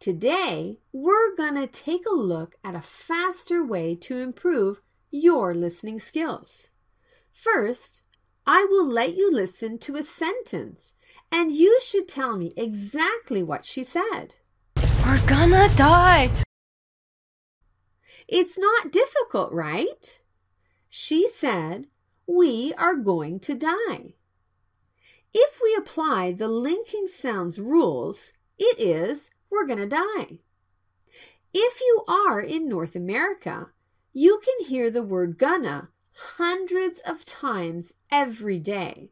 Today, we're going to take a look at a faster way to improve your listening skills. First, I will let you listen to a sentence and you should tell me exactly what she said. We're gonna die. It's not difficult, right? She said, We are going to die. If we apply the linking sounds rules, it is we're going to die. If you are in North America, you can hear the word gonna hundreds of times every day.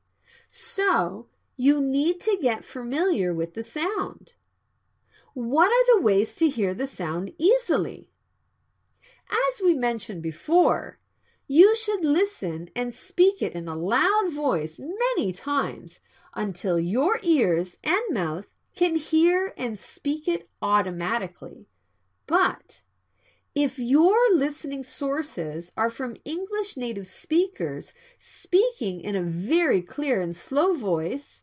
So you need to get familiar with the sound. What are the ways to hear the sound easily? As we mentioned before, you should listen and speak it in a loud voice many times until your ears and mouth can hear and speak it automatically. But if your listening sources are from English native speakers speaking in a very clear and slow voice,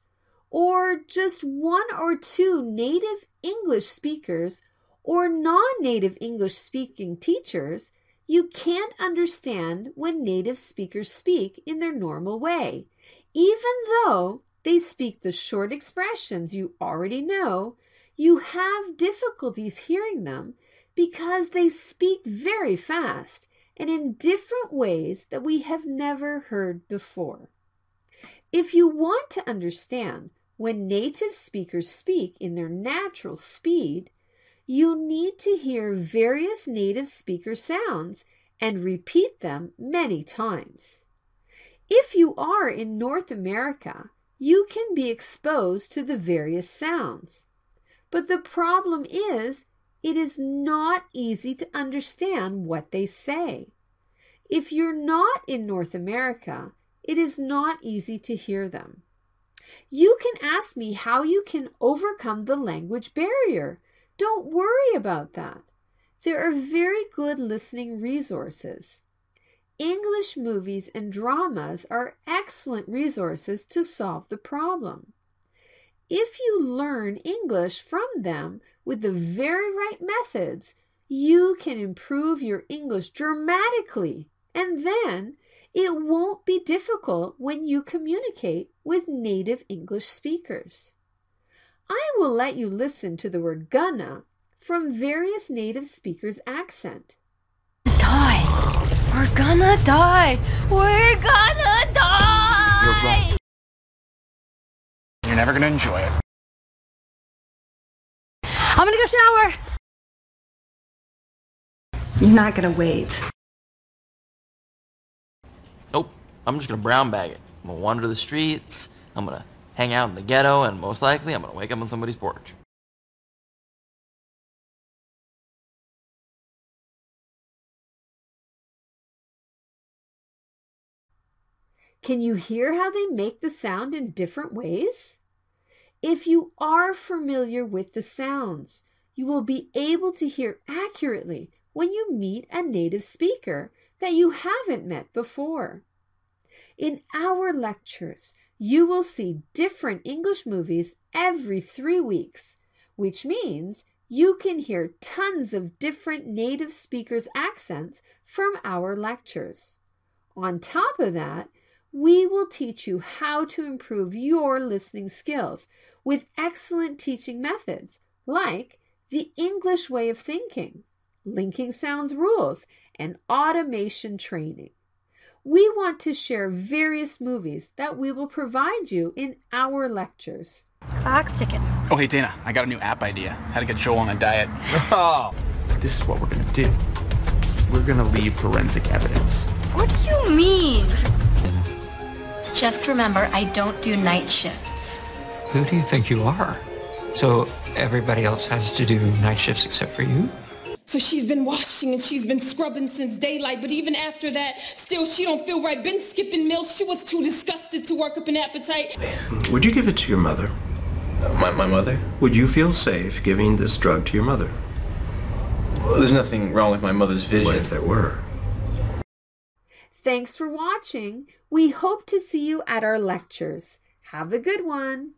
or just one or two native English speakers or non native English speaking teachers, you can't understand when native speakers speak in their normal way, even though they speak the short expressions you already know. You have difficulties hearing them because they speak very fast and in different ways that we have never heard before. If you want to understand when native speakers speak in their natural speed, you need to hear various native speaker sounds and repeat them many times. If you are in North America, you can be exposed to the various sounds. But the problem is, it is not easy to understand what they say. If you're not in North America, it is not easy to hear them. You can ask me how you can overcome the language barrier don't worry about that. There are very good listening resources. English movies and dramas are excellent resources to solve the problem. If you learn English from them with the very right methods, you can improve your English dramatically, and then it won't be difficult when you communicate with native English speakers. I will let you listen to the word gonna from various native speakers' accent. Die! We're gonna die! We're gonna die! You're wrong. You're never gonna enjoy it. I'm gonna go shower! You're not gonna wait. Nope. I'm just gonna brown bag it. I'm gonna wander the streets. I'm gonna hang out in the ghetto, and most likely I'm gonna wake up on somebody's porch. Can you hear how they make the sound in different ways? If you are familiar with the sounds, you will be able to hear accurately when you meet a native speaker that you haven't met before. In our lectures, you will see different English movies every three weeks, which means you can hear tons of different native speakers' accents from our lectures. On top of that, we will teach you how to improve your listening skills with excellent teaching methods like the English way of thinking, linking sounds rules, and automation training we want to share various movies that we will provide you in our lectures. Clock's ticking. Oh, hey, Dana, I got a new app idea. How to get Joel on a diet. Oh. This is what we're gonna do. We're gonna leave forensic evidence. What do you mean? Just remember, I don't do night shifts. Who do you think you are? So everybody else has to do night shifts except for you? So she's been washing and she's been scrubbing since daylight, but even after that, still she don't feel right. Been skipping meals. She was too disgusted to work up an appetite. Would you give it to your mother? My, my mother? Would you feel safe giving this drug to your mother? Well, there's nothing wrong with my mother's vision. What if there were? Thanks for watching. We hope to see you at our lectures. Have a good one.